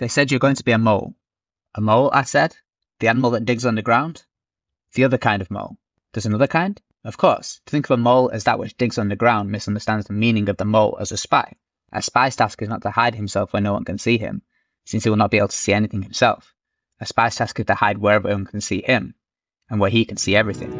They said you're going to be a mole. A mole, I said? The animal that digs underground? The other kind of mole. There's another kind? Of course. To think of a mole as that which digs underground misunderstands the meaning of the mole as a spy. A spy's task is not to hide himself where no one can see him, since he will not be able to see anything himself. A spy's task is to hide where everyone can see him, and where he can see everything.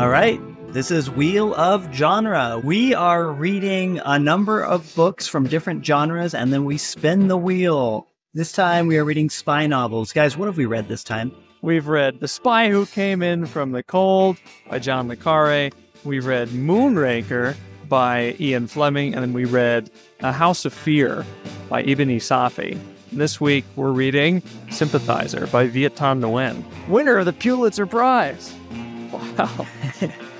All right. This is Wheel of Genre. We are reading a number of books from different genres and then we spin the wheel. This time we are reading spy novels. Guys, what have we read this time? We've read The Spy Who Came In From the Cold by John Le Carre. We've read Moonraker by Ian Fleming. And then we read A House of Fear by Ibn-e-Safi. This week we're reading Sympathizer by Viet Thanh Nguyen, winner of the Pulitzer Prize. Wow.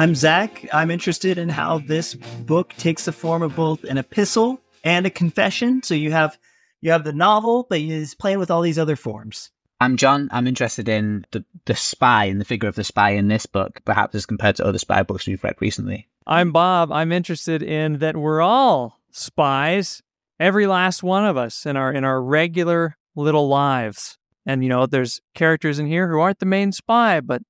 I'm Zach. I'm interested in how this book takes the form of both an epistle and a confession. So you have you have the novel, but he's playing with all these other forms. I'm John. I'm interested in the, the spy and the figure of the spy in this book, perhaps as compared to other spy books we've read recently. I'm Bob. I'm interested in that we're all spies, every last one of us in our in our regular little lives. And you know, there's characters in here who aren't the main spy, but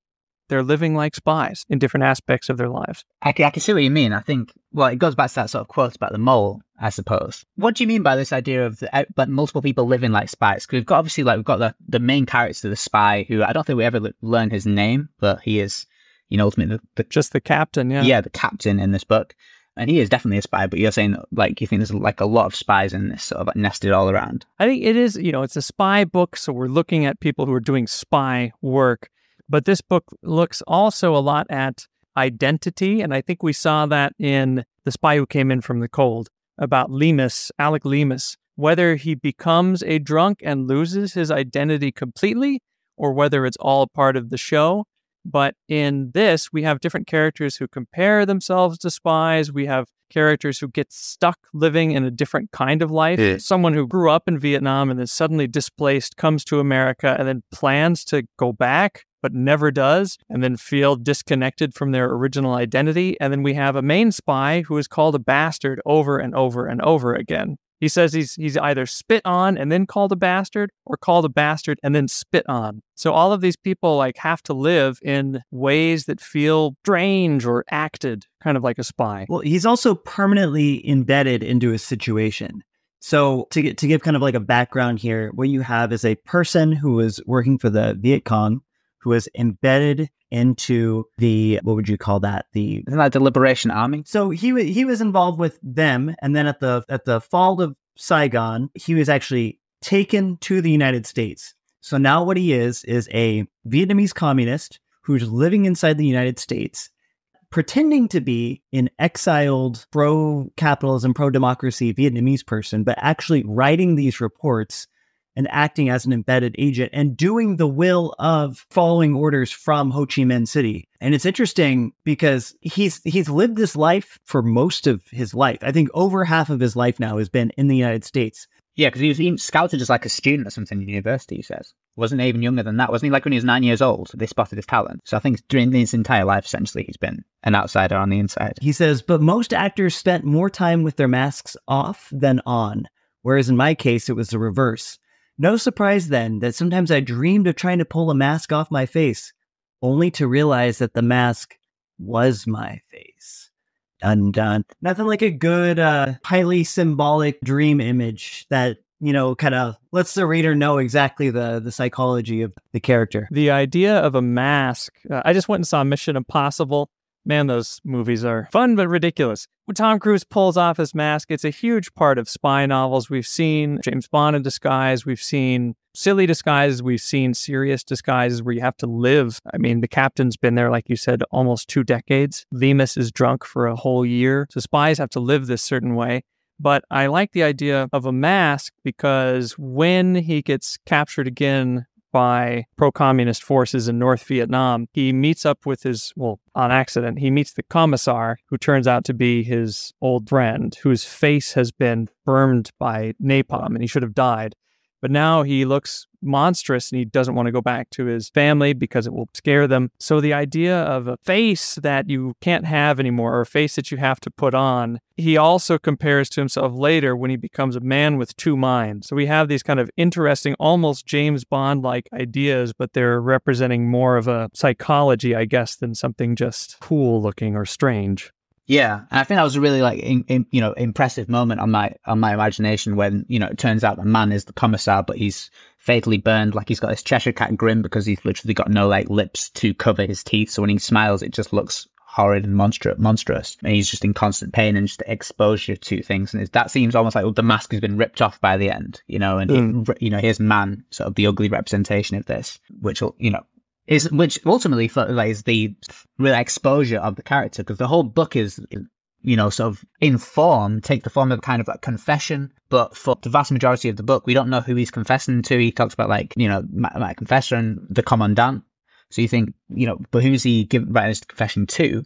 they're living like spies in different aspects of their lives. I can, I can see what you mean. I think, well, it goes back to that sort of quote about the mole, I suppose. What do you mean by this idea of the, uh, like multiple people living like spies? Because we've got obviously like we've got the, the main character, the spy, who I don't think we ever learn his name, but he is, you know, ultimately the, the just the captain. Yeah, yeah, the captain in this book. And he is definitely a spy, but you're saying like you think there's like a lot of spies in this sort of like nested all around. I think it is, you know, it's a spy book, so we're looking at people who are doing spy work but this book looks also a lot at identity. And I think we saw that in The Spy Who Came In From the Cold about Leamas, Alec Leamas, whether he becomes a drunk and loses his identity completely or whether it's all part of the show. But in this, we have different characters who compare themselves to spies. We have characters who get stuck living in a different kind of life. Yeah. Someone who grew up in Vietnam and then suddenly displaced comes to America and then plans to go back but never does, and then feel disconnected from their original identity. And then we have a main spy who is called a bastard over and over and over again. He says he's he's either spit on and then called a bastard or called a bastard and then spit on. So all of these people like have to live in ways that feel strange or acted kind of like a spy. Well, he's also permanently embedded into a situation. So to get to give kind of like a background here, what you have is a person who is working for the Viet Cong who was embedded into the what would you call that the Isn't that the Liberation Army? So he he was involved with them, and then at the at the fall of Saigon, he was actually taken to the United States. So now what he is is a Vietnamese communist who's living inside the United States, pretending to be an exiled pro capitalism, pro democracy Vietnamese person, but actually writing these reports and acting as an embedded agent and doing the will of following orders from Ho Chi Minh City. And it's interesting because he's he's lived this life for most of his life. I think over half of his life now has been in the United States. Yeah, because he was even scouted as like a student or something in university, he says. Wasn't even younger than that? Wasn't he like when he was nine years old? They spotted his talent. So I think during his entire life, essentially, he's been an outsider on the inside. He says, but most actors spent more time with their masks off than on. Whereas in my case, it was the reverse. No surprise then that sometimes I dreamed of trying to pull a mask off my face, only to realize that the mask was my face. Dun dun. Nothing like a good, uh, highly symbolic dream image that you know, kind of lets the reader know exactly the the psychology of the character. The idea of a mask. Uh, I just went and saw Mission Impossible Man, those movies are fun but ridiculous. When Tom Cruise pulls off his mask, it's a huge part of spy novels. We've seen James Bond in disguise, we've seen silly disguises, we've seen serious disguises where you have to live. I mean, the captain's been there, like you said, almost two decades. Leamas is drunk for a whole year. So spies have to live this certain way. But I like the idea of a mask because when he gets captured again by pro communist forces in North Vietnam. He meets up with his, well, on accident, he meets the commissar, who turns out to be his old friend, whose face has been burned by napalm and he should have died. But now he looks monstrous and he doesn't want to go back to his family because it will scare them. So the idea of a face that you can't have anymore or a face that you have to put on, he also compares to himself later when he becomes a man with two minds. So we have these kind of interesting, almost James Bond like ideas, but they're representing more of a psychology, I guess, than something just cool looking or strange. Yeah, and I think that was a really like in, in, you know impressive moment on my on my imagination when you know it turns out the man is the commissar, but he's fatally burned. Like he's got this Cheshire cat grin because he's literally got no like lips to cover his teeth. So when he smiles, it just looks horrid and monstrous. Monstrous, and he's just in constant pain and just exposure to things. And that seems almost like well, the mask has been ripped off by the end, you know. And mm. it, you know, here's man, sort of the ugly representation of this, which will you know is which ultimately is the real exposure of the character because the whole book is you know sort of in form take the form of kind of like confession but for the vast majority of the book we don't know who he's confessing to he talks about like you know my, my confessor and the commandant so you think you know but who's he giving writing his confession to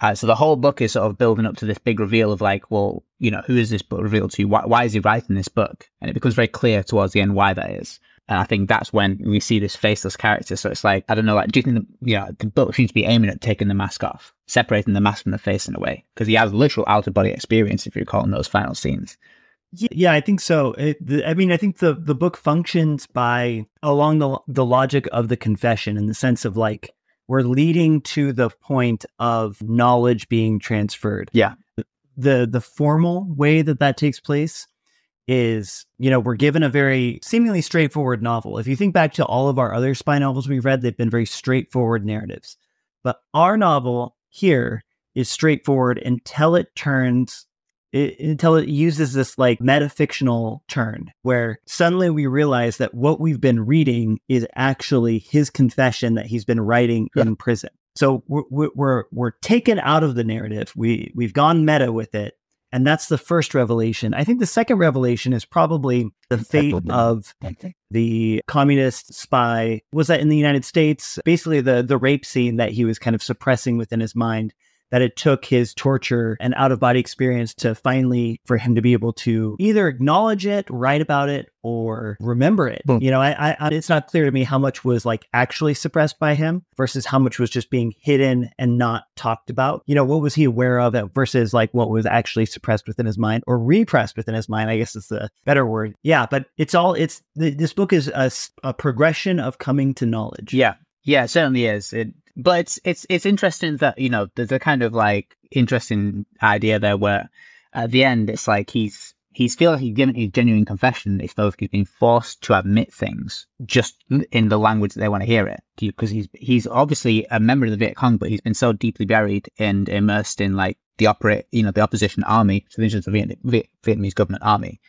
uh, so the whole book is sort of building up to this big reveal of like, well, you know, who is this book revealed to? Why, why is he writing this book? And it becomes very clear towards the end why that is. And I think that's when we see this faceless character. So it's like, I don't know, like, do you think, the, you know, the book seems to be aiming at taking the mask off, separating the mask from the face in a way? Because he has literal out of body experience, if you recall, in those final scenes. Yeah, I think so. It, the, I mean, I think the, the book functions by along the, the logic of the confession in the sense of like, we're leading to the point of knowledge being transferred. Yeah. The, the formal way that that takes place is, you know, we're given a very seemingly straightforward novel. If you think back to all of our other spy novels we've read, they've been very straightforward narratives. But our novel here is straightforward until it turns it, until it uses this like metafictional turn where suddenly we realize that what we've been reading is actually his confession that he's been writing yeah. in prison. So we're, we're we're taken out of the narrative. We we've gone meta with it, and that's the first revelation. I think the second revelation is probably the fate of the communist spy. Was that in the United States? Basically, the, the rape scene that he was kind of suppressing within his mind that it took his torture and out of body experience to finally for him to be able to either acknowledge it, write about it, or remember it. Boom. You know, I, I, it's not clear to me how much was like actually suppressed by him versus how much was just being hidden and not talked about. You know, what was he aware of versus like what was actually suppressed within his mind or repressed within his mind? I guess is the better word. Yeah, but it's all it's this book is a, a progression of coming to knowledge. Yeah, yeah, it certainly is. It but it's it's it's interesting that you know there's a kind of like interesting idea there where at the end it's like he's he's feeling he's given his genuine confession. It's though he's been forced to admit things just in the language that they want to hear it. Because he's he's obviously a member of the Viet Cong, but he's been so deeply buried and immersed in like the operate you know the opposition army, so this is the Viet, Viet, Vietnamese government army,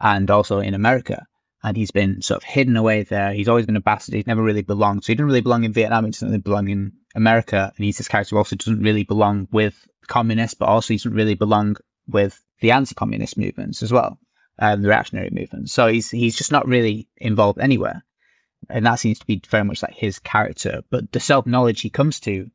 and also in America and he's been sort of hidden away there. He's always been a bastard. He's never really belonged. So he didn't really belong in Vietnam. He doesn't really belong in America. And he's this character who also doesn't really belong with communists, but also he doesn't really belong with the anti-communist movements as well, um, the reactionary movements. So he's he's just not really involved anywhere. And that seems to be very much like his character. But the self-knowledge he comes to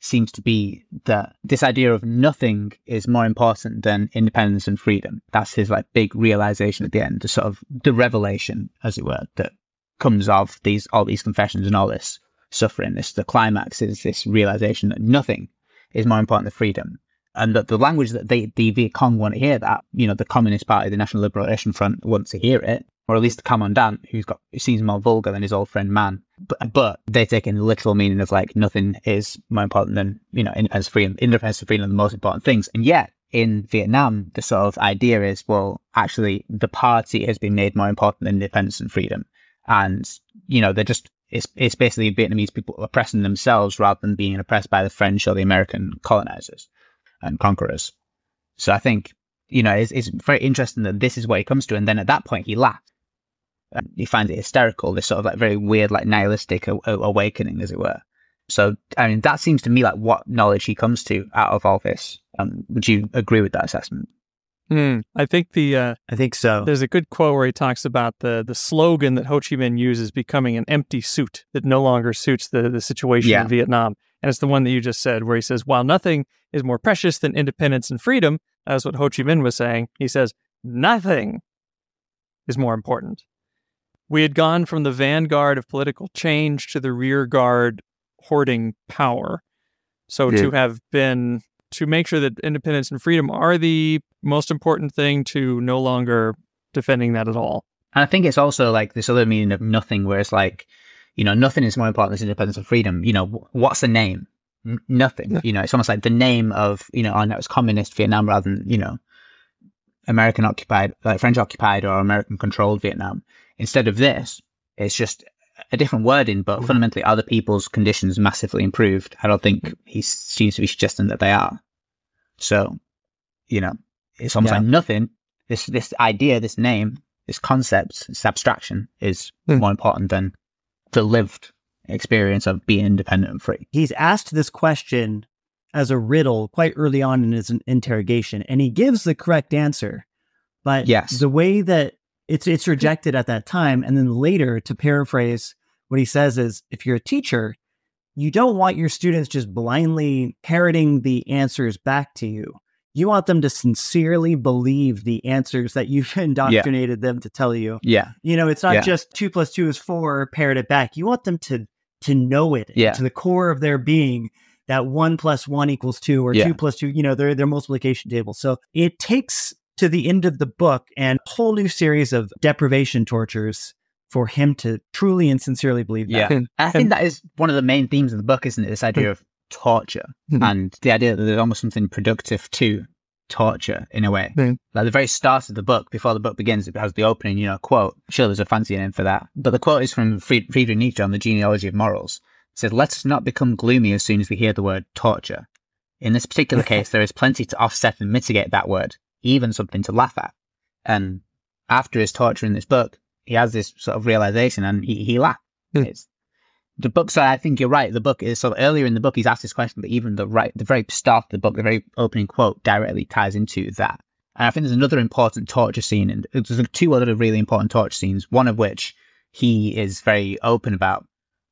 seems to be that this idea of nothing is more important than independence and freedom. That's his like big realization at the end, the sort of the revelation, as it were, that comes of these all these confessions and all this suffering. This the climax is this realization that nothing is more important than freedom. And that the language that they, the Viet Cong want to hear that, you know, the Communist Party, the National Liberation Front wants to hear it, or at least the commandant, who's got, who seems more vulgar than his old friend Man, but, but they take in the literal meaning of like nothing is more important than you know as freedom. Independence, and freedom are the most important things, and yet in Vietnam, the sort of idea is, well, actually, the party has been made more important than independence and freedom, and you know they're just it's it's basically Vietnamese people oppressing themselves rather than being oppressed by the French or the American colonizers and conquerors. So I think you know it's, it's very interesting that this is what he comes to, and then at that point he laughs he finds it hysterical, this sort of like very weird, like nihilistic a- a- awakening, as it were. So, I mean, that seems to me like what knowledge he comes to out of all this. Um, would you agree with that assessment? Mm, I think the uh, I think so. There's a good quote where he talks about the the slogan that Ho Chi Minh uses becoming an empty suit that no longer suits the the situation yeah. in Vietnam, and it's the one that you just said, where he says, "While nothing is more precious than independence and freedom," that's what Ho Chi Minh was saying. He says, "Nothing is more important." We had gone from the vanguard of political change to the rear guard hoarding power. So Yeah. to have been to make sure that independence and freedom are the most important thing to no longer defending that at all. And I think it's also like this other meaning of nothing, where it's like, you know, nothing is more important than independence and freedom. You know, what's the name? N- nothing. Yeah. You know, it's almost like the name of, you know, oh, no, it's communist Vietnam rather than, you know, American occupied, like French occupied or American controlled Vietnam. Instead of this, it's just a different wording, but fundamentally other people's conditions massively improved. I don't think he seems to be suggesting that they are. So, you know, it's almost Yeah. like nothing. This, this idea, this name, this concept, this abstraction is Hmm. more important than the lived experience of being independent and free. He's asked this question as a riddle quite early on in his interrogation, and he gives the correct answer. But Yes. the way that it's it's rejected at that time, and then later, to paraphrase what he says is, if you're a teacher, you don't want your students just blindly parroting the answers back to you. You want them to sincerely believe the answers that you've indoctrinated them to tell you. Yeah. You know, it's not Yeah. just two plus two is four, parrot it back. You want them to to know it Yeah. to the core of their being that one plus one equals two or Yeah. two plus two, you know, their their multiplication table. So it takes to the end of the book and a whole new series of deprivation tortures for him to truly and sincerely believe that. Yeah. I think that is one of the main themes of the book, isn't it? This idea of torture Mhm. and the idea that there's almost something productive to torture in a way. Yeah. Like the very start of the book, before the book begins, it has the opening, you know, quote. Sure, there's a fancy name for that. But the quote is from Fried- Friedrich Nietzsche on the genealogy of morals. It says, let us not become gloomy as soon as we hear the word torture. In this particular case, there is plenty to offset and mitigate that word, even something to laugh at. And after his torture in this book, he has this sort of realization and he, he laughs. Hmm. The book, so I think you're right. The book is so earlier in the book, he's asked this question, but even the right, the very start of the book, the very opening quote directly ties into that. And I think there's another important torture scene, and there's two other really important torture scenes, one of which he is very open about,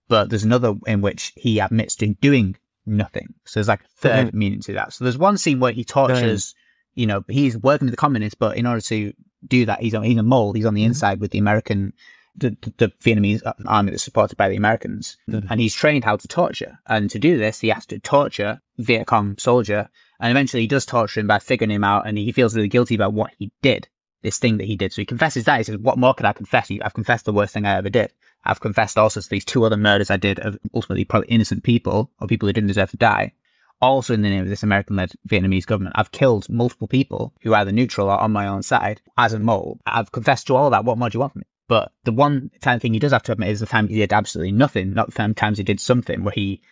but there's another in which he admits to doing nothing. So there's like a third meaning to that. So there's one scene where he tortures, you know, he's working with the communists, but in order to do that, he's on, he's a mole. He's on the inside with the American, the, the, Vietnamese army that's supported by the Americans. Mhm. And he's trained how to torture. And to do this, he has to torture Viet Cong soldier. And eventually he does torture him by figuring him out and he feels really guilty about what he did, this thing that he did. So he confesses that. He says, what more could I confess? I've confessed the worst thing I ever did. I've confessed also to these two other murders I did of ultimately probably innocent people or people who didn't deserve to die. Also in the name of this American-led Vietnamese government, I've killed multiple people who are either neutral or on my own side as a mole. I've confessed to all of that. What more do you want from me? But the one time thing he does have to admit is the time he did absolutely nothing, not the time times he did something where he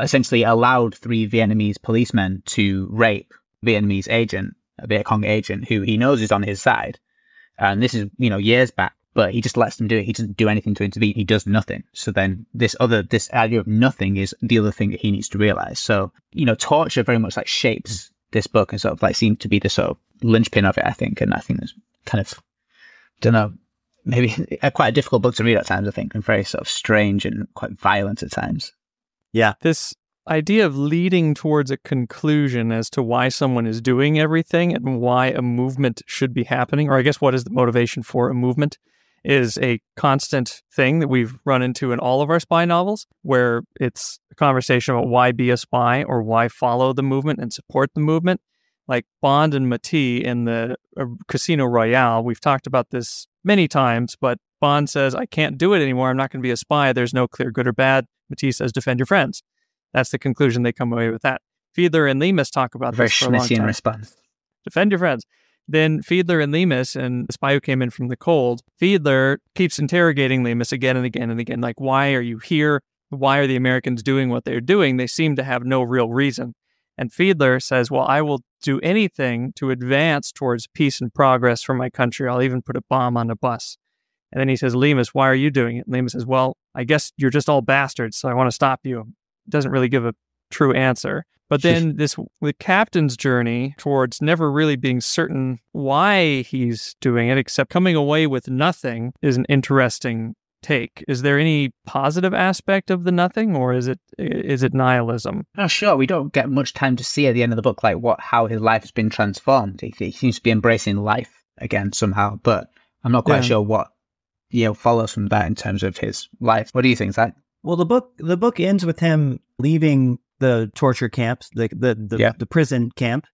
essentially allowed three Vietnamese policemen to rape Vietnamese agent, a Viet Cong agent who he knows is on his side. And this is, you know, years back, but he just lets them do it. He doesn't do anything to intervene. He does nothing. So then this other, this idea of nothing is the other thing that he needs to realize. So, you know, torture very much like shapes this book and sort of like seems to be the sort of linchpin of it, I think. And I think there's kind of, don't know, maybe a quite a difficult book to read at times, I think, and very sort of strange and quite violent at times. Yeah. This idea of leading towards a conclusion as to why someone is doing everything and why a movement should be happening, or I guess what is the motivation for a movement, is a constant thing that we've run into in all of our spy novels, where it's a conversation about why be a spy or why follow the movement and support the movement. Like Bond and Mati in the uh, Casino Royale, we've talked about this many times, but Bond says, I can't do it anymore. I'm not going to be a spy. There's no clear good or bad. Mati says, defend your friends. That's the conclusion they come away with that. Fiedler and Leamas talk about Very this for a long time. response. Defend your friends. Then Fiedler and Leamas and the spy who came in from the cold, Fiedler keeps interrogating Leamas again and again and again. Like, why are you here? Why are the Americans doing what they're doing? They seem to have no real reason. And Fiedler says, Well, I will do anything to advance towards peace and progress for my country. I'll even put a bomb on a bus. And then he says, Leamas, why are you doing it? And Leamas says, Well, I guess you're just all bastards, so I want to stop you. Doesn't really give a true answer. But then this the captain's journey towards never really being certain why he's doing it, except coming away with nothing, is an interesting take. Is there any positive aspect of the nothing, or is it is it nihilism? Oh, sure. We don't get much time to see at the end of the book, like what how his life has been transformed. He, he seems to be embracing life again somehow, but I'm not quite Yeah. sure what you know follows from that in terms of his life. What do you think, Zach? Well, the book the book ends with him leaving the torture camps, the the the, Yeah. the prison camp,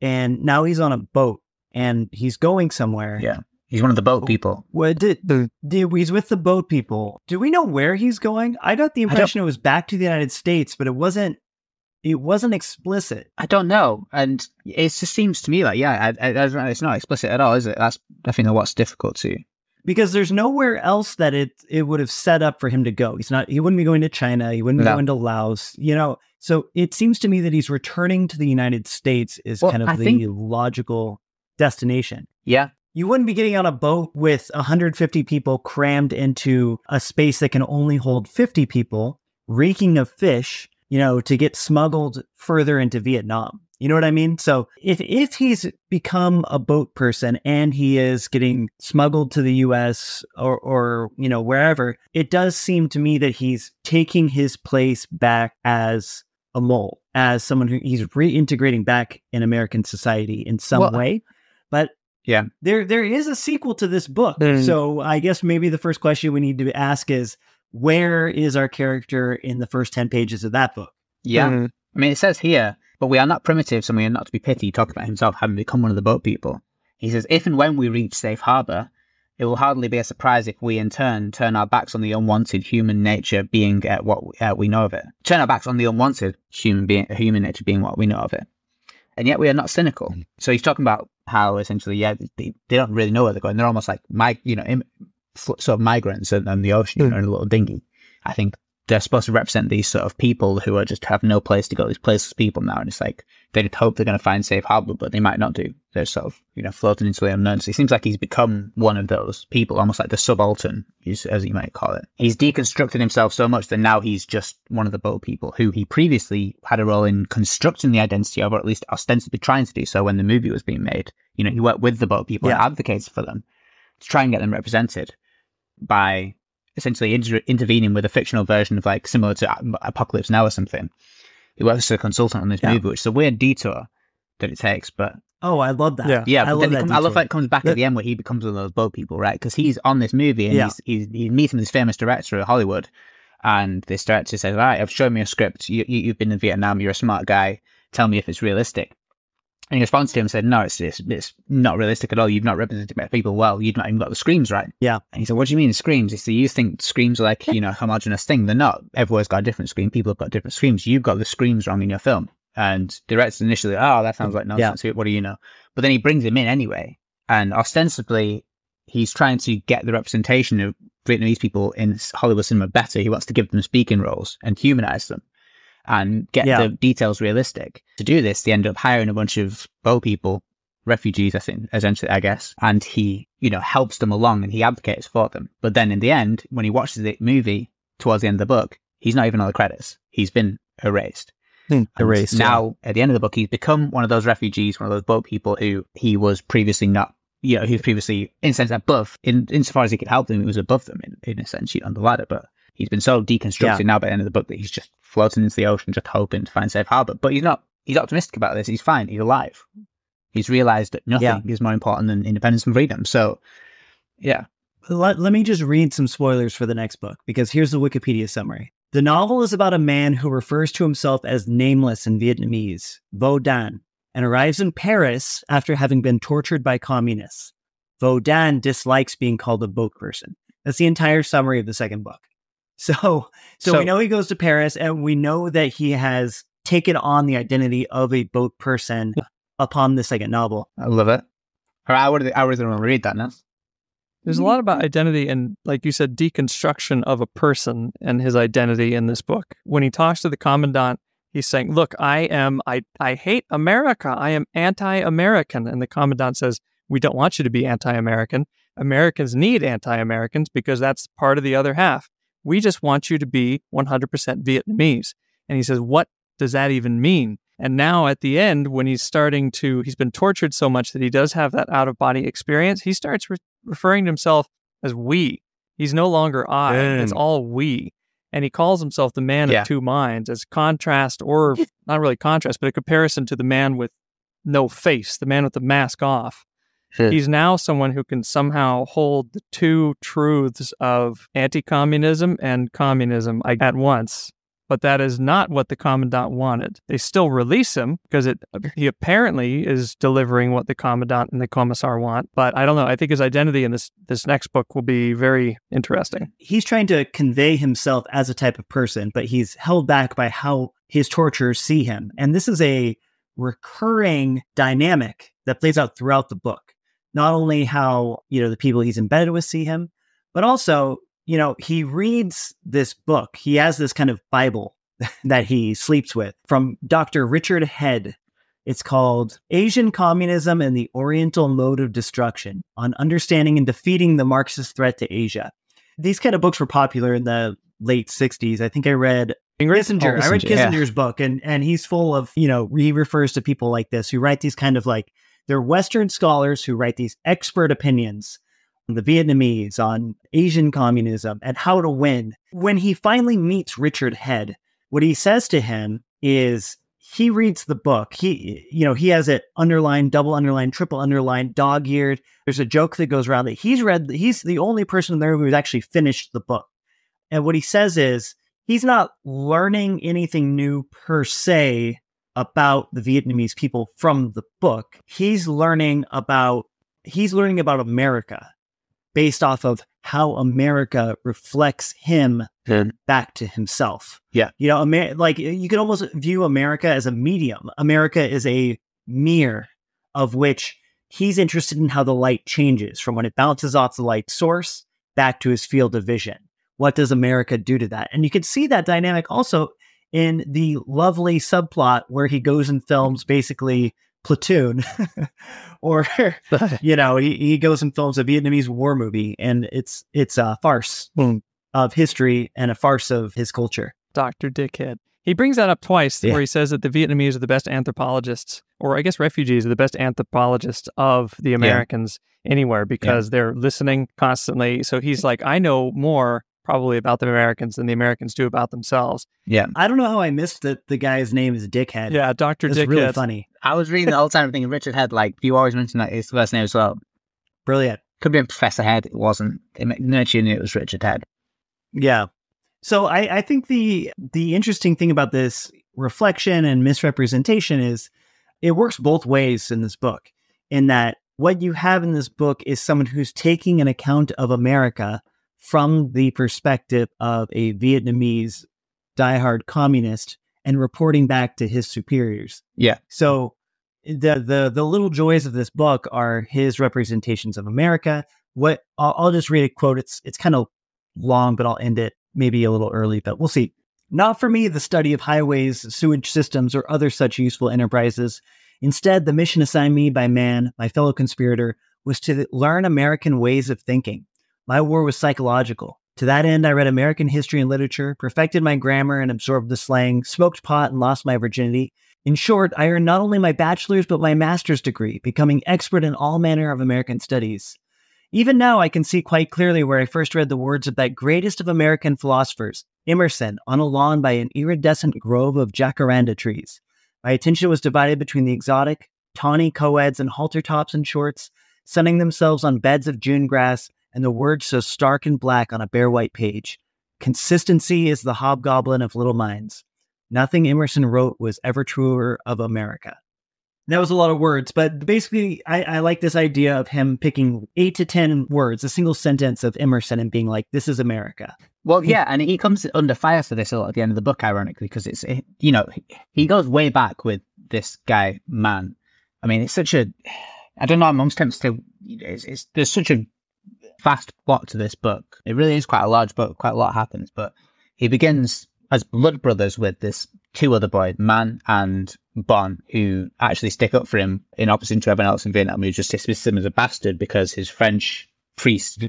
and now he's on a boat and he's going somewhere. Yeah. He's one of the boat people. What did, The- did he's with the boat people? Do we know where he's going? I got the impression it was back to the United States, but it wasn't. It wasn't explicit. I don't know, and it just seems to me like yeah, I, I, I don't know, it's not explicit at all, is it? That's definitely what's difficult to. Because there's nowhere else that it it would have set up for him to go. He's not he wouldn't be going to China, he wouldn't be going to Laos, you know. So it seems to me that he's returning to the United States is Well, kind of I the think- logical destination. Yeah, You wouldn't be getting on a boat with 150 people crammed into a space that can only hold 50 people, reeking of fish, you know, to get smuggled further into Vietnam. You know what I mean? So if if he's become a boat person and he is getting smuggled to the US or or you know wherever, it does seem to me that he's taking his place back as a mole, as someone who he's reintegrating back in American society in some Well, way. But Yeah. there there is a sequel to this book. Mm. So I guess maybe the first question we need to ask is where is our character in the first 10 pages of that book? yeah. Mm. I mean, it says here, but we are not primitives and we are not to be pitied, talking about himself having become one of the boat people. He says, if and when we reach safe harbour, it will hardly be a surprise if we in turn turn our backs on the unwanted human nature being uh, what uh, we know of it. Turn our backs on the unwanted human being, human nature being what we know of it. And yet we are not cynical. So he's talking about how essentially, yeah, they, they don't really know where they're going. They're almost like, my, you know, im- sort of migrants in, in the ocean know, in a little dinghy. I think they're supposed to represent these sort of people who are just have no place to go. These placeless people now, and it's like they just hope they're going to find safe harbor, but they might not do. They're sort of you know floating into the unknown. So it seems like he's become one of those people, almost like the subaltern, as you might call it. He's deconstructed himself so much that now he's just one of the boat people who he previously had a role in constructing the identity of, or at least ostensibly trying to do so when the movie was being made. You know, he worked with the boat people and Yeah. advocated for them to try and get them represented by essentially inter- intervening with a fictional version of like similar to um, Apocalypse Now or something. He works as a consultant on this Yeah. movie, which is a weird detour that it takes, but Oh, I love that. Yeah. yeah, I love that. comes, I love that it comes back That- at the end where he becomes one of those boat people, right? Because he's on this movie and Yeah. he's, he's he's meeting this famous director of Hollywood, and this director says, "All right, I've shown me a script. You, you you've been in Vietnam. You're a smart guy. Tell me if it's realistic." And he responds to him and said, "No, it's, it's it's not realistic at all. You've not represented people well. You've not even got the screams right." Yeah. And he said, "What do you mean screams?" He said, "You think screams are like you know a homogenous thing? They're not. Everyone's got a different scream. People have got different screams. You've got the screams wrong in your film." And director initially, "Oh, that sounds like nonsense. What do you know?" But then he brings him in anyway, and ostensibly he's trying to get the representation of Vietnamese people in Hollywood cinema better. He wants to give them speaking roles and humanize them and get Yeah. the details realistic. To do this, they end up hiring a bunch of bow people, refugees, I think, essentially, I guess, and he, you know, helps them along and he advocates for them. But then in the end, when he watches the movie towards the end of the book, he's not even on the credits. He's been erased. Hmm, and erased, yeah. Now, at the end of the book, he's become one of those refugees, one of those boat people who he was previously not. You know, he was previously, in a sense, above. In insofar as he could help them, he was above them in, in a sense, you know, on the ladder. But he's been so deconstructed Yeah. now by the end of the book that he's just floating into the ocean, just hoping to find safe harbor. But he's not. He's optimistic about this. He's fine. He's alive. He's realized that nothing Yeah. is more important than independence and freedom. So, yeah, Let, let me just read some spoilers for the next book because here's the Wikipedia summary. The novel is about a man who refers to himself as nameless in Vietnamese, Vo Danh, and arrives in Paris after having been tortured by communists. Vo Danh dislikes being called a boat person. That's the entire summary of the second book. So, so, So- we know he goes to Paris and we know that he has taken on the identity of a boat person upon the second novel. I love it. Or I would, I would want read that now. There's a lot about identity and, like you said, deconstruction of a person and his identity in this book. When he talks to the commandant, he's saying, "Look, I am I I hate America. I am anti-American." And the commandant says, "We don't want you to be anti-American. Americans need anti-Americans because that's part of the other half. We just want you to be 100% Vietnamese." And he says, "What does that even mean?" And now at the end, when he's starting to, he's been tortured so much that he does have that out of body experience. He starts re- referring to himself as we. He's no longer I. It's Mm. all we. And he calls himself the man Yeah. of two minds as contrast, or not really contrast, but a comparison to the man with no face, the man with the mask off. Sure. He's now someone who can somehow hold the two truths of anti communism and communism at once. But that is not what the commandant wanted. They still release him because it he apparently is delivering what the commandant and the commissar want. But I don't know. I think his identity in this this next book will be very interesting. He's trying to convey himself as a type of person, but he's held back by how his torturers see him. And this is a recurring dynamic that plays out throughout the book. Not only how, you know, the people he's embedded with see him, but also, you know, he reads this book. He has this kind of Bible that he sleeps with from Dr. Richard Head. It's called Asian Communism and the Oriental Mode of Destruction on Understanding and Defeating the Marxist Threat to Asia. These kind of books were popular in the late 60s. I think I read Kissinger. Oh, I read Kissinger, yeah. Kissinger's book, and and he's full of you know he refers to people like this who write these kind of like they're Western scholars who write these expert opinions on the Vietnamese, on Asian communism, and how to win. When he finally meets Richard Head, what he says to him is he reads the book. He, you know, he has it underlined, double underlined, triple underlined, dog eared. There's a joke that goes around that he's read. He's the only person in there who's actually finished the book. And what he says is he's not learning anything new per se about the Vietnamese people from the book. He's learning about he's learning about America based off of how America reflects him Good. back to himself. Yeah. You know, Amer- like you can almost view America as a medium. America is a mirror of which he's interested in how the light changes from when it bounces off the light source back to his field of vision. What does America do to that? And you can see that dynamic also in the lovely subplot where he goes and films basically Platoon, or you know, he, he goes and films a Vietnamese war movie, and it's it's a farce Hmm. of history and a farce of his culture. Dr. Dickhead. He brings that up twice Yeah. where he says that the Vietnamese are the best anthropologists, or I guess refugees are the best anthropologists of the Americans anywhere because they're listening constantly. So he's like, I know more probably about the Americans than the Americans do about themselves. Yeah. I don't know how I missed that the guy's name is Dickhead. Yeah, Dr. it's Dickhead. really funny, I was reading the whole time thinking Richard Head, like, you always mention that his first name as well. brilliant. Could be Professor Head. It wasn't. It ma- Nurture knew it was Richard Head. Yeah. So I, I think the the interesting thing about this reflection and misrepresentation is it works both ways in this book. In that what you have in this book is someone who's taking an account of America from the perspective of a Vietnamese diehard communist and reporting back to his superiors. Yeah. So the the the little joys of this book are his representations of America. What I'll, I'll just read a quote. It's it's kind of long, but I'll end it maybe a little early, but we'll see. Not for me the study of highways, sewage systems, or other such useful enterprises. Instead, the mission assigned me by man, my fellow conspirator, was to learn American ways of thinking. My war was psychological. To that end, I read American history and literature, perfected my grammar and absorbed the slang, smoked pot and lost my virginity. In short, I earned not only my bachelor's but my master's degree, becoming expert in all manner of American studies. Even now, I can see quite clearly where I first read the words of that greatest of American philosophers, Emerson, on a lawn by an iridescent grove of jacaranda trees. My attention was divided between the exotic, tawny co-eds in halter tops and shorts, sunning themselves on beds of June grass, and the words so stark and black on a bare white page. Consistency is the hobgoblin of little minds. Nothing Emerson wrote was ever truer of America. That was a lot of words, but basically, I, I like this idea of him picking eight to 10 words, a single sentence of Emerson, and being like, this is America. Well, yeah, and he comes under fire for this a lot at the end of the book, ironically, because it's eh, you know he goes way back with this guy man. I mean, it's such a I don't know. I'm almost tempted to. It's, it's there's such a fast plot to this book. It really is quite a large book. Quite a lot happens, but he begins as blood brothers with this two other boys, Man and Bon, who actually stick up for him in opposition to everyone else in Vietnam, who just dismisses him as a bastard because his French priest,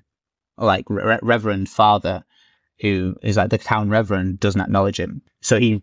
like re- Reverend Father, who is like the town reverend doesn't acknowledge him. So he,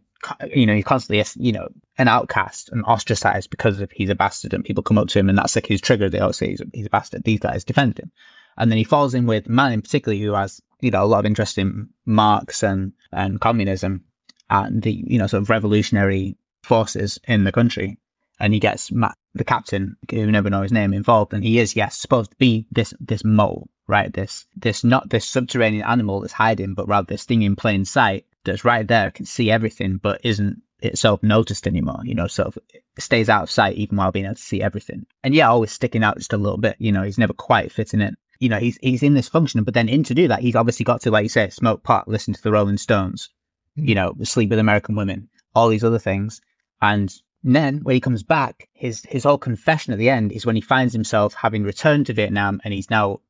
you know, he's constantly, you know, an outcast and ostracized because of he's a bastard and people come up to him and that's like his trigger. They all say he's a, he's a bastard. These guys defend him. And then he falls in with Man in particular who has, you know, a lot of interest in Marx and, and communism and the, you know, sort of revolutionary forces in the country. and he gets Matt, the captain, who never know his name, involved, and he is yes supposed to be this this mole, right? This this not this subterranean animal that's hiding, but rather this thing in plain sight that's right there, can see everything, but isn't itself noticed anymore. You know, sort of stays out of sight even while being able to see everything. And yeah, always sticking out just a little bit. You know, he's never quite fitting in. You know, he's he's in this function, but then in to do that, he's obviously got to, like you say, smoke pot, listen to the Rolling Stones, you hmm. know, sleep with American women, all these other things. And then when he comes back, his his whole confession at the end is when he finds himself having returned to Vietnam and he's now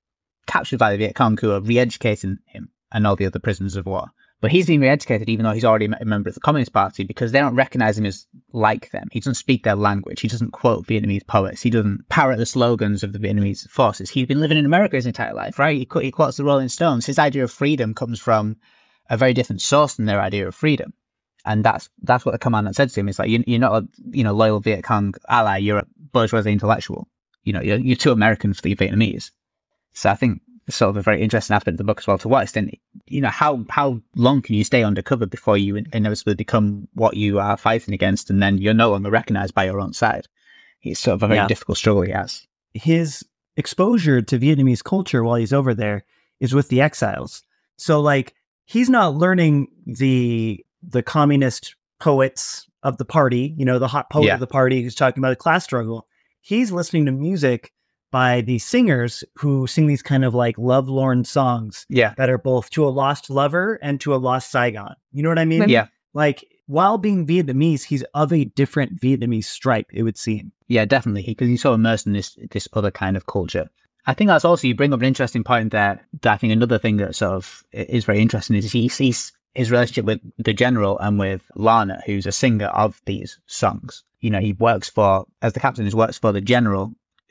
captured by the Viet Cong who are re-educating him and all the other prisoners of war. But he's being re-educated even though he's already a member of the Communist Party because they don't recognize him as like them. He doesn't speak their language. He doesn't quote Vietnamese poets. He doesn't parrot the slogans of the Vietnamese forces. He's been living in America his entire life, right? He, he quotes the Rolling Stones. His idea of freedom comes from a very different source than their idea of freedom. And that's that's what the commandant said to him. It's like you, you're not a you know loyal Viet Cong ally. You're a bourgeoisie intellectual. You know you're, you're too American for the Vietnamese. So I think sort of a very interesting aspect of the book as well. To what extent, you know, how how long can you stay undercover before you inevitably become what you are fighting against, and then you're no longer recognized by your own side? It's sort of a very Yeah. difficult struggle he has. his exposure to Vietnamese culture while he's over there is with the exiles. So like he's not learning the the communist poets of the party, you know, the hot poet Yeah. of the party who's talking about a class struggle. He's listening to music by these singers who sing these kind of like lovelorn songs Yeah, that are both to a lost lover and to a lost Saigon. You know what I mean? yeah, Like while being Vietnamese, he's of a different Vietnamese stripe, it would seem. yeah, definitely. Because he's so immersed in this this other kind of culture. I think that's also you bring up an interesting point there. That I think another thing that sort of is very interesting is he sees his relationship with the general and with Lana, who's a singer of these songs. You know, he works for as the captain. He works for the general,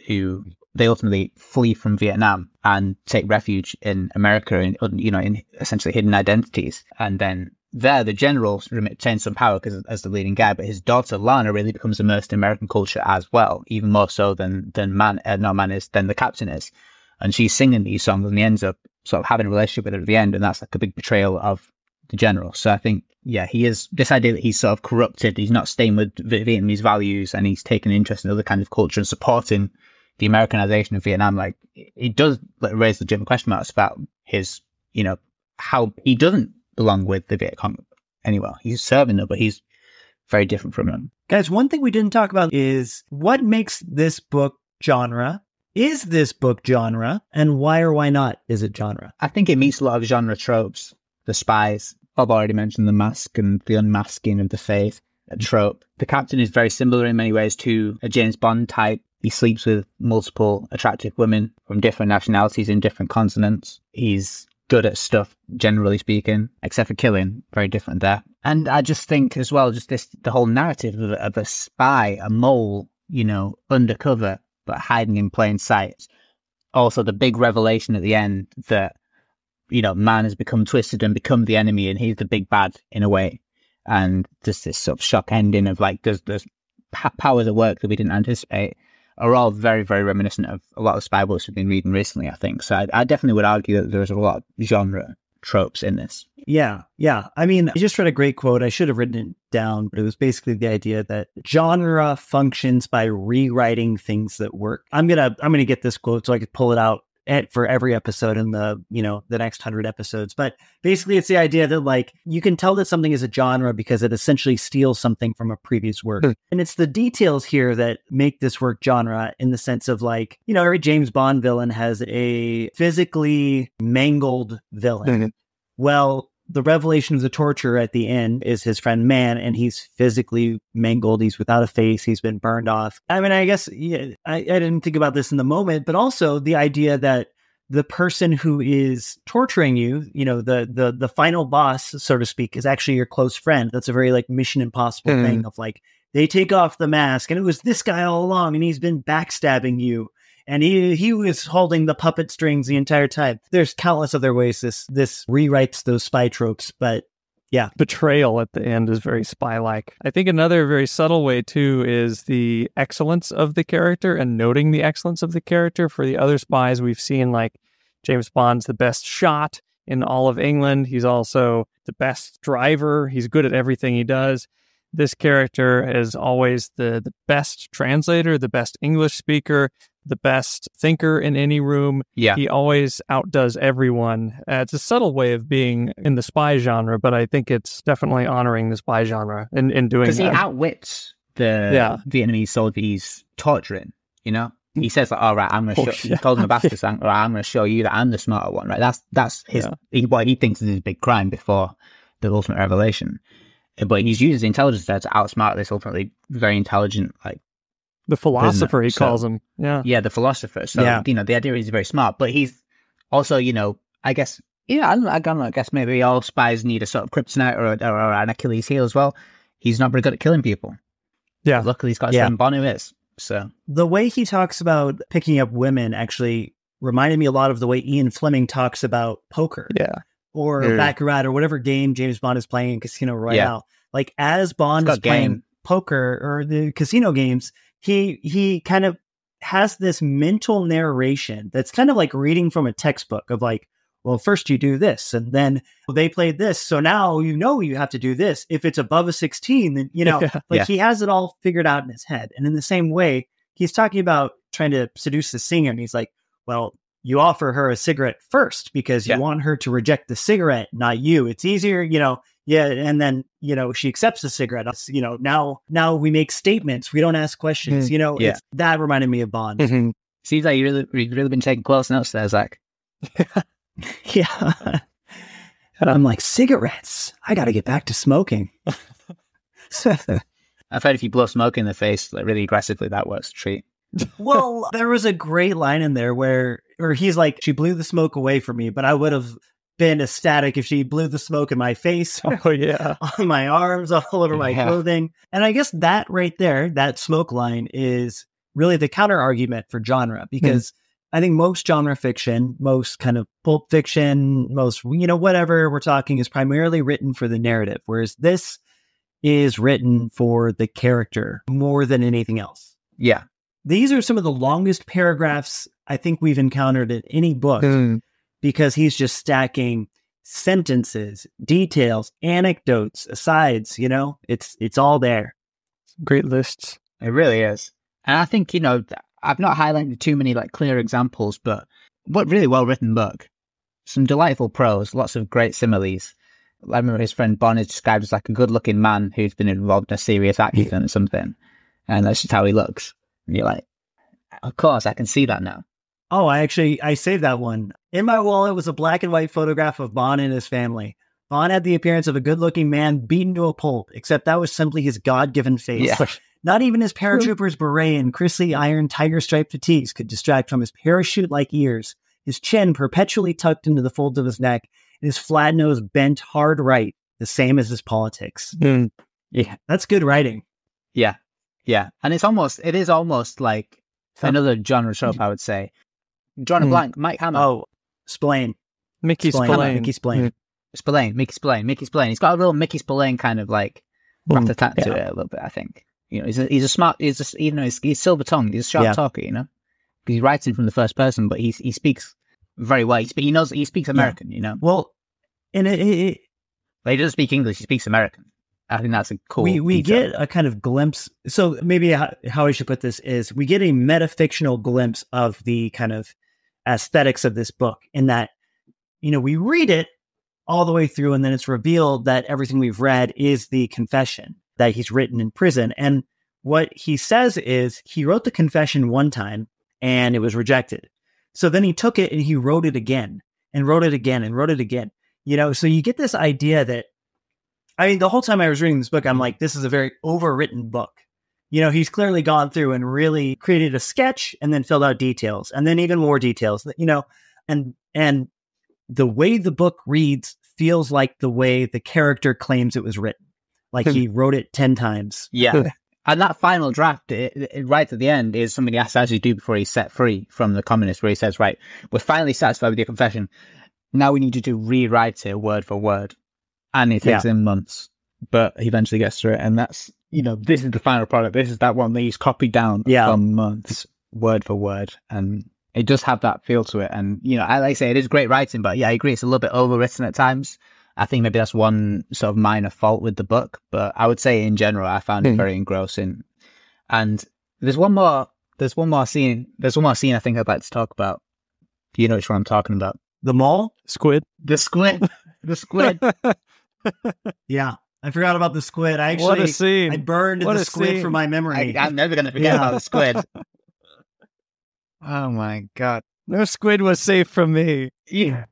who they ultimately flee from Vietnam and take refuge in America, in you know, in essentially hidden identities, and then. There, the general retains some power because as the leading guy, but his daughter Lana really becomes immersed in American culture as well, even more so than than man, uh, no man is than the captain is and she's singing these songs and he ends up sort of having a relationship with her at the end and that's like a big betrayal of the general so i think yeah he is this idea that he's sort of corrupted he's not staying with vietnamese values and he's taken an interest in other kind of culture and supporting the americanization of vietnam like it does like, raise legitimate question marks about his you know how he doesn't belong with the viet cong anywhere he's serving them but he's very different from them Guys, one thing we didn't talk about is what makes this book genre? Is this book genre? And why or why not is it genre? I think it meets a lot of genre tropes. The spies. Bob already mentioned the mask and the unmasking of the faith a trope. The captain is very similar in many ways to a James Bond type. He sleeps with multiple attractive women from different nationalities in different continents. He's good at stuff, generally speaking, except for killing. Very different there. And I just think as well, just this, the whole narrative of, a- of a spy, a mole, you know, undercover, but hiding in plain sight. Also, the big revelation at the end that you know, man has become twisted and become the enemy, and he's the big bad in a way. And just this sort of shock ending of like, there's there's powers at work that we didn't anticipate are all very, very reminiscent of a lot of spy books we've been reading recently. I think so. I, I definitely would argue that there's a lot of genre tropes in this. Yeah, yeah. I mean, I just read a great quote. I should have written it down, but it was basically the idea that genre functions by rewriting things that work. I'm gonna I'm gonna get this quote so I could pull it out at, for every episode in the you know the next hundred episodes. But basically, it's the idea that like you can tell that something is a genre because it essentially steals something from a previous work, Hmm. and it's the details here that make this work genre in the sense of like you know every James Bond villain has a physically mangled villain. Well, the revelation of the torture at the end is his friend Man, and he's physically mangled. He's without a face. He's been burned off. I mean, I guess yeah, I, I didn't think about this in the moment, but also the idea that the person who is torturing you, you know, the the the final boss, so to speak, is actually your close friend. That's a very like Mission Impossible Mhm. thing of like they take off the mask, and it was this guy all along, and he's been backstabbing you and he he was holding the puppet strings the entire time. There's countless other ways this this rewrites those spy tropes, but yeah, betrayal at the end is very spy like. I think another very subtle way too is the excellence of the character and noting the excellence of the character. For the other spies, we've seen like James Bond's the best shot in all of England. He's also the best driver. He's good at everything he does. This character is always the, the best translator, the best English speaker, the best thinker in any room. Yeah. He always outdoes everyone. Uh, it's a subtle way of being in the spy genre, but I think it's definitely honoring the spy genre in, in doing Because he outwits the Yeah. Vietnamese soldier he's torturing, you know? He says like, "All right, I'm gonna Oh, show." yeah. He told him about this, "All right, I'm gonna show you that I'm the smarter one." Right? That's that's his Yeah. he, what he thinks is his big crime before the ultimate revelation. But he's using his intelligence there to outsmart this ultimately very intelligent, like the philosopher, he So- calls him. Yeah. yeah, the philosopher. So Yeah. you know, the idea is he's very smart, but he's also, you know, I guess, yeah, I don't, I don't know. I guess maybe all spies need a sort of kryptonite or, or, or an Achilles heel as well. He's not very good at killing people. Yeah. Luckily, he's got his Yeah. friend Bon who is. So the way he talks about picking up women actually reminded me a lot of the way Ian Fleming talks about poker Yeah. Or Mm. Baccarat or whatever game James Bond is playing in Casino Royale. Like as Bond is playing game. poker or the casino games, he he kind of has this mental narration that's kind of like reading from a textbook of like, well, first you do this, and then they played this, so now you know you have to do this. If it's above a sixteen, then you know, Yeah. like Yeah. he has it all figured out in his head. And in the same way, he's talking about trying to seduce the singer, and he's like, well, you offer her a cigarette first because you Yeah. want her to reject the cigarette, not you. It's easier, you know. Yeah, and then you know she accepts the cigarette. It's, You know now now we make statements. We don't ask questions. Mm, You know, yeah. it's, that reminded me of Bond. Mhm. seems like you really, you've really been taking close notes there, Zach. yeah, And I'm like cigarettes. I got to get back to smoking. I've heard if you blow smoke in the face like really aggressively, that works a treat. well, there was a great line in there where, or he's like, she blew the smoke away from me, but I would have been ecstatic if she blew the smoke in my face, Oh, yeah. on my arms, all over my Yeah. clothing. And I guess that right there, that smoke line is really the counter argument for genre hmm. because I think most genre fiction, most kind of pulp fiction, most, you know, whatever we're talking is primarily written for the narrative, whereas this is written for the character more than anything else. Yeah. These are some of the longest paragraphs I think we've encountered in any book Mm. because he's just stacking sentences, details, anecdotes, asides, you know? It's it's all there. Great lists. It really is. And I think, you know, I've not highlighted too many like clear examples, but what really well written book. Some delightful prose, lots of great similes. I remember his friend Bon is described as like a good looking man who's been involved in a serious accident or something. And that's just how he looks. And you're like, of course, I can see that now. Oh, I actually I saved that one. In my wallet was a black and white photograph of Bon and his family. Bon had the appearance of a good-looking man beaten to a pulp, except that was simply his God-given face. Yeah. Not even his paratrooper's beret and crissly iron tiger striped fatigues could distract from his parachute like ears, his chin perpetually tucked into the folds of his neck, and his flat nose bent hard right, the same as his politics. Mm. Yeah. That's good writing. Yeah. Yeah. And it's almost, it is almost like another genre trope, I would say. John Hmm. Blank, Mike Hammer. Oh, Splain. Mickey Spillane. Spillane. Mickey Spillane. Spillane, Mickey Spillane, Mickey Spillane. He's got a real Mickey Spillane kind of like Mm. rat a tat to it a little bit. I think you know he's a, he's a smart. He's just you know he's, he's silver tongued. He's a sharp Yeah. talker. You know 'Cause he's writing from the first person, but he he speaks very well. He, spe- he knows he speaks American. You know, Well, and it, it, it, like, he doesn't speak English. He speaks American. I think that's a cool. we we detail. get a kind of glimpse. So maybe how, how I should put this is we get a metafictional glimpse of the kind of aesthetics of this book in that you know we read it all the way through and then it's revealed that everything we've read is the confession that he's written in prison. And what he says is he wrote the confession one time and it was rejected. So then he took it and he wrote it again and wrote it again and wrote it again. You know so you get this idea that I mean, the whole time I was reading this book, I'm like, this is a very overwritten book. You know, he's clearly gone through and really created a sketch and then filled out details and then even more details, you know, and, and the way the book reads feels like the way the character claims it was written. Like he wrote it 10 times. Yeah. And that final draft, it, it, right at the end, is something he has to actually do before he's set free from the communists, where he says, right, we're finally satisfied with your confession. Now we need you to rewrite it word for word. And it takes him months, but he eventually gets through it. And that's, you know, this is the final product. This is that one that he's copied down Yeah. for months, word for word. And it does have that feel to it. And, you know, I like I say, it is great writing, but yeah, I agree. It's a little bit overwritten at times. I think maybe that's one sort of minor fault with the book, but I would say in general, I found it Hmm. very engrossing. And there's one more, there's one more scene, there's one more scene I think I'd like to talk about. Do you know which one I'm talking about? The mall? Squid. The squid. the squid. Yeah. I forgot about the squid. I what a actually scene. I burned What the a squid scene. from my memory. I'm never going to forget Yeah. about the squid. oh my God. no squid was safe from me. Yeah.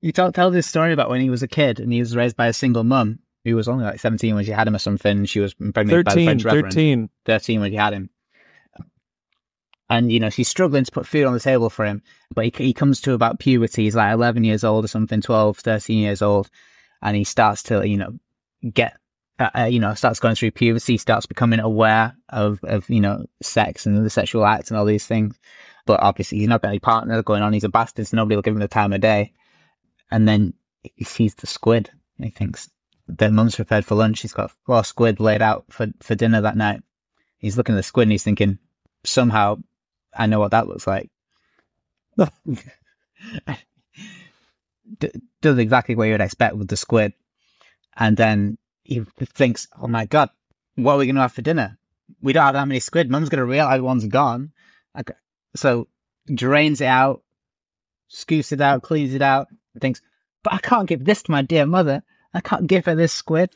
You tell, tell this story about when he was a kid and he was raised by a single mum who was only like 17 when she had him or something. She was impregnated by the 13, Reverend. 13. 13 when she had him. And, you know, she's struggling to put food on the table for him. But he, he comes to about puberty. He's like 11 years old or something, 12, 13 years old. And he starts to, you know, get, uh, uh, you know, starts going through puberty, starts becoming aware of, of, you know, sex and the sexual acts and all these things. But obviously, he's not got any partner going on. He's a bastard, so nobody will give him the time of day. And then he sees the squid. And he thinks, their mum's prepared for lunch. He's got four squid laid out for, for dinner that night. He's looking at the squid and he's thinking, somehow I know what that looks like. D- does exactly what you would expect with the squid. And then he thinks, oh my God, what are we going to have for dinner? We don't have that many squid. Mum's going to realize one's gone. Okay. So drains it out, scoops it out, cleans it out, thinks, but I can't give this to my dear mother. I can't give her this squid.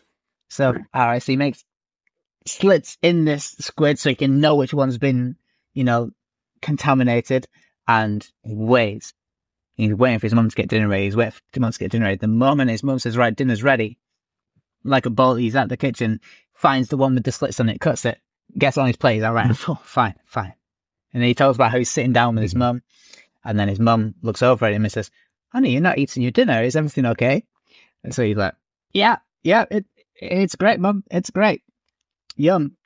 So, all right, so he makes slits in this squid so he can know which one's been, you know, contaminated and waits. He's waiting for his mum to get dinner ready. He's waiting for his mum to get dinner ready. The moment his mum says, right, dinner's ready, like a bolt, he's at the kitchen, finds the one with the slits on it, cuts it, gets on his plate. He's all right, oh, fine, fine. And then he tells about how he's sitting down with his mm-hmm. mum. And then his mum looks over at him and says, honey, you're not eating your dinner. Is everything okay? And so he's like, yeah, yeah, it, it's great, mum. It's great. Yum.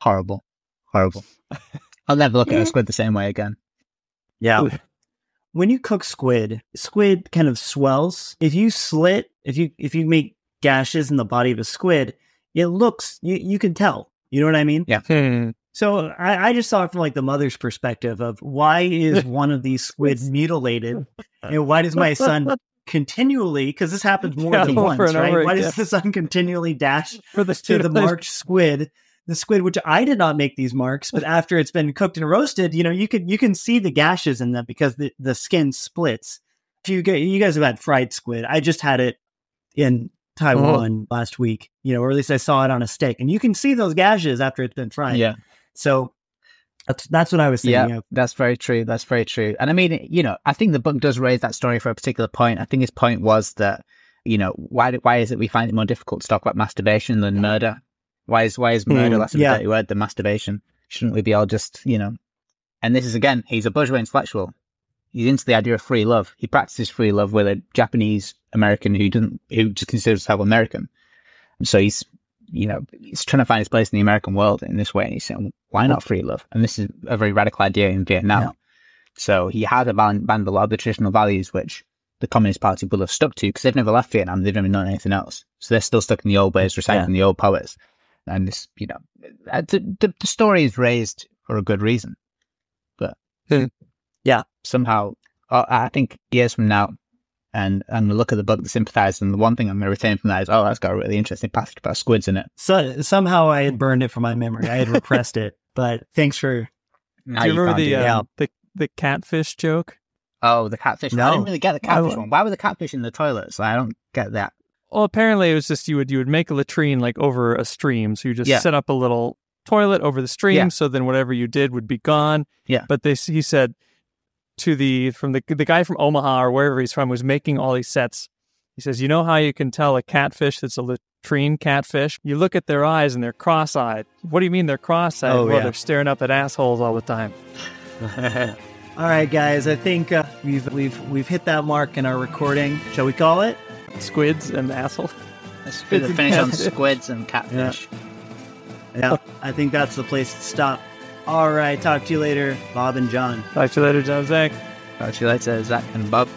Horrible. Horrible. I'll never look at a squid the same way again. Yeah. When you cook squid, squid kind of swells. If you slit, if you if you make gashes in the body of a squid, it looks you you can tell. You know what I mean? Yeah. Hmm. So I, I just saw it from like the mother's perspective of why is one of these squid mutilated, and why does my son continually? Because this happens more Yeah, than once, right? Why again. does the son continually dash For the to the marked squid. The squid, which I did not make these marks, but after it's been cooked and roasted, you know, you could you can see the gashes in them because the, the skin splits. If you get, you guys have had fried squid. I just had it in Taiwan oh. last week, you know, or at least I saw it on a steak, and you can see those gashes after it's been fried. Yeah. So that's that's what I was thinking Yeah, of. that's very true. That's very true. And I mean, you know, I think the book does raise that story for a particular point. I think his point was that, you know, why why is it we find it more difficult to talk about masturbation than murder? Why is why is murder Hmm, less of yeah. a dirty word than masturbation? Shouldn't we be all just, you know? And this is again, he's a bourgeois intellectual. He's into the idea of free love. He practices free love with a Japanese American who doesn't, who just considers himself American. So he's, you know, he's trying to find his place in the American world in this way. And he's saying, why not free love? And this is a very radical idea in Vietnam. Yeah. So he had abandoned a lot of the traditional values which the Communist Party will have stuck to because they've never left Vietnam. They've never known anything else. So they're still stuck in the old ways, reciting the old poets. And this, you know, uh, the, the, the story is raised for a good reason. But Hmm. Yeah. somehow, uh, I think years from now, and and the look at the book, the Sympathizer, and the one thing I'm going to retain from that is, oh, that's got a really interesting passage about squids in it. So somehow I had burned it from my memory. I had repressed it, but thanks for Now Do you remember the, do it. Yeah. um, the the catfish joke? oh the catfish? one. I didn't really get the catfish I- one. Why were the catfish in the toilets? I don't get that. Well, apparently it was just you would you would make a latrine like over a stream, so you just Yeah. set up a little toilet over the stream, Yeah. so then whatever you did would be gone. Yeah. But they he said to the from the the guy from Omaha or wherever he's from was making all these sets. He says, "You know how you can tell a catfish that's a latrine catfish? You look at their eyes and they're cross-eyed. What do you mean they're cross-eyed? Oh, well, yeah. they're staring up at assholes all the time. All right, guys. I think uh, we've we've we've hit that mark in our recording. Shall we call it? Squids and assholes. Let's finish on squids and catfish. Yeah, I think that's the place to stop. All right. Talk to you later, Bob and John. Talk to you later, John Zach. Talk to you later, Zach and Bob.